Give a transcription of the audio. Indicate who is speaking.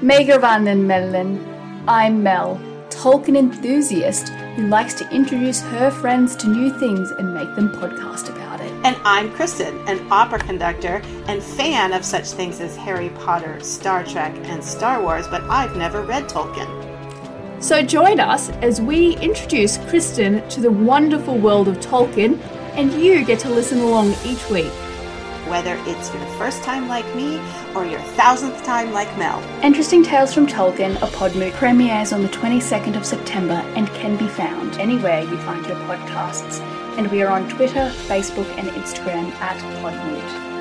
Speaker 1: Mae govannen Mellon. I'm Mel, Tolkien enthusiast who likes to introduce her friends to new things and make them podcast about it.
Speaker 2: And I'm Kristen, an opera conductor and fan of such things as Harry Potter, Star Trek, and Star Wars, but I've never read Tolkien.
Speaker 1: So join us as we introduce Kristen to the wonderful world of Tolkien, and you get to listen along each week.
Speaker 2: Whether it's your first time like me or your thousandth time like Mel.
Speaker 1: Interesting Tales from Tolkien, a Podmoot, premieres on the 22nd of September and can be found anywhere you find your podcasts. And we are on Twitter, Facebook, and Instagram at Podmoot.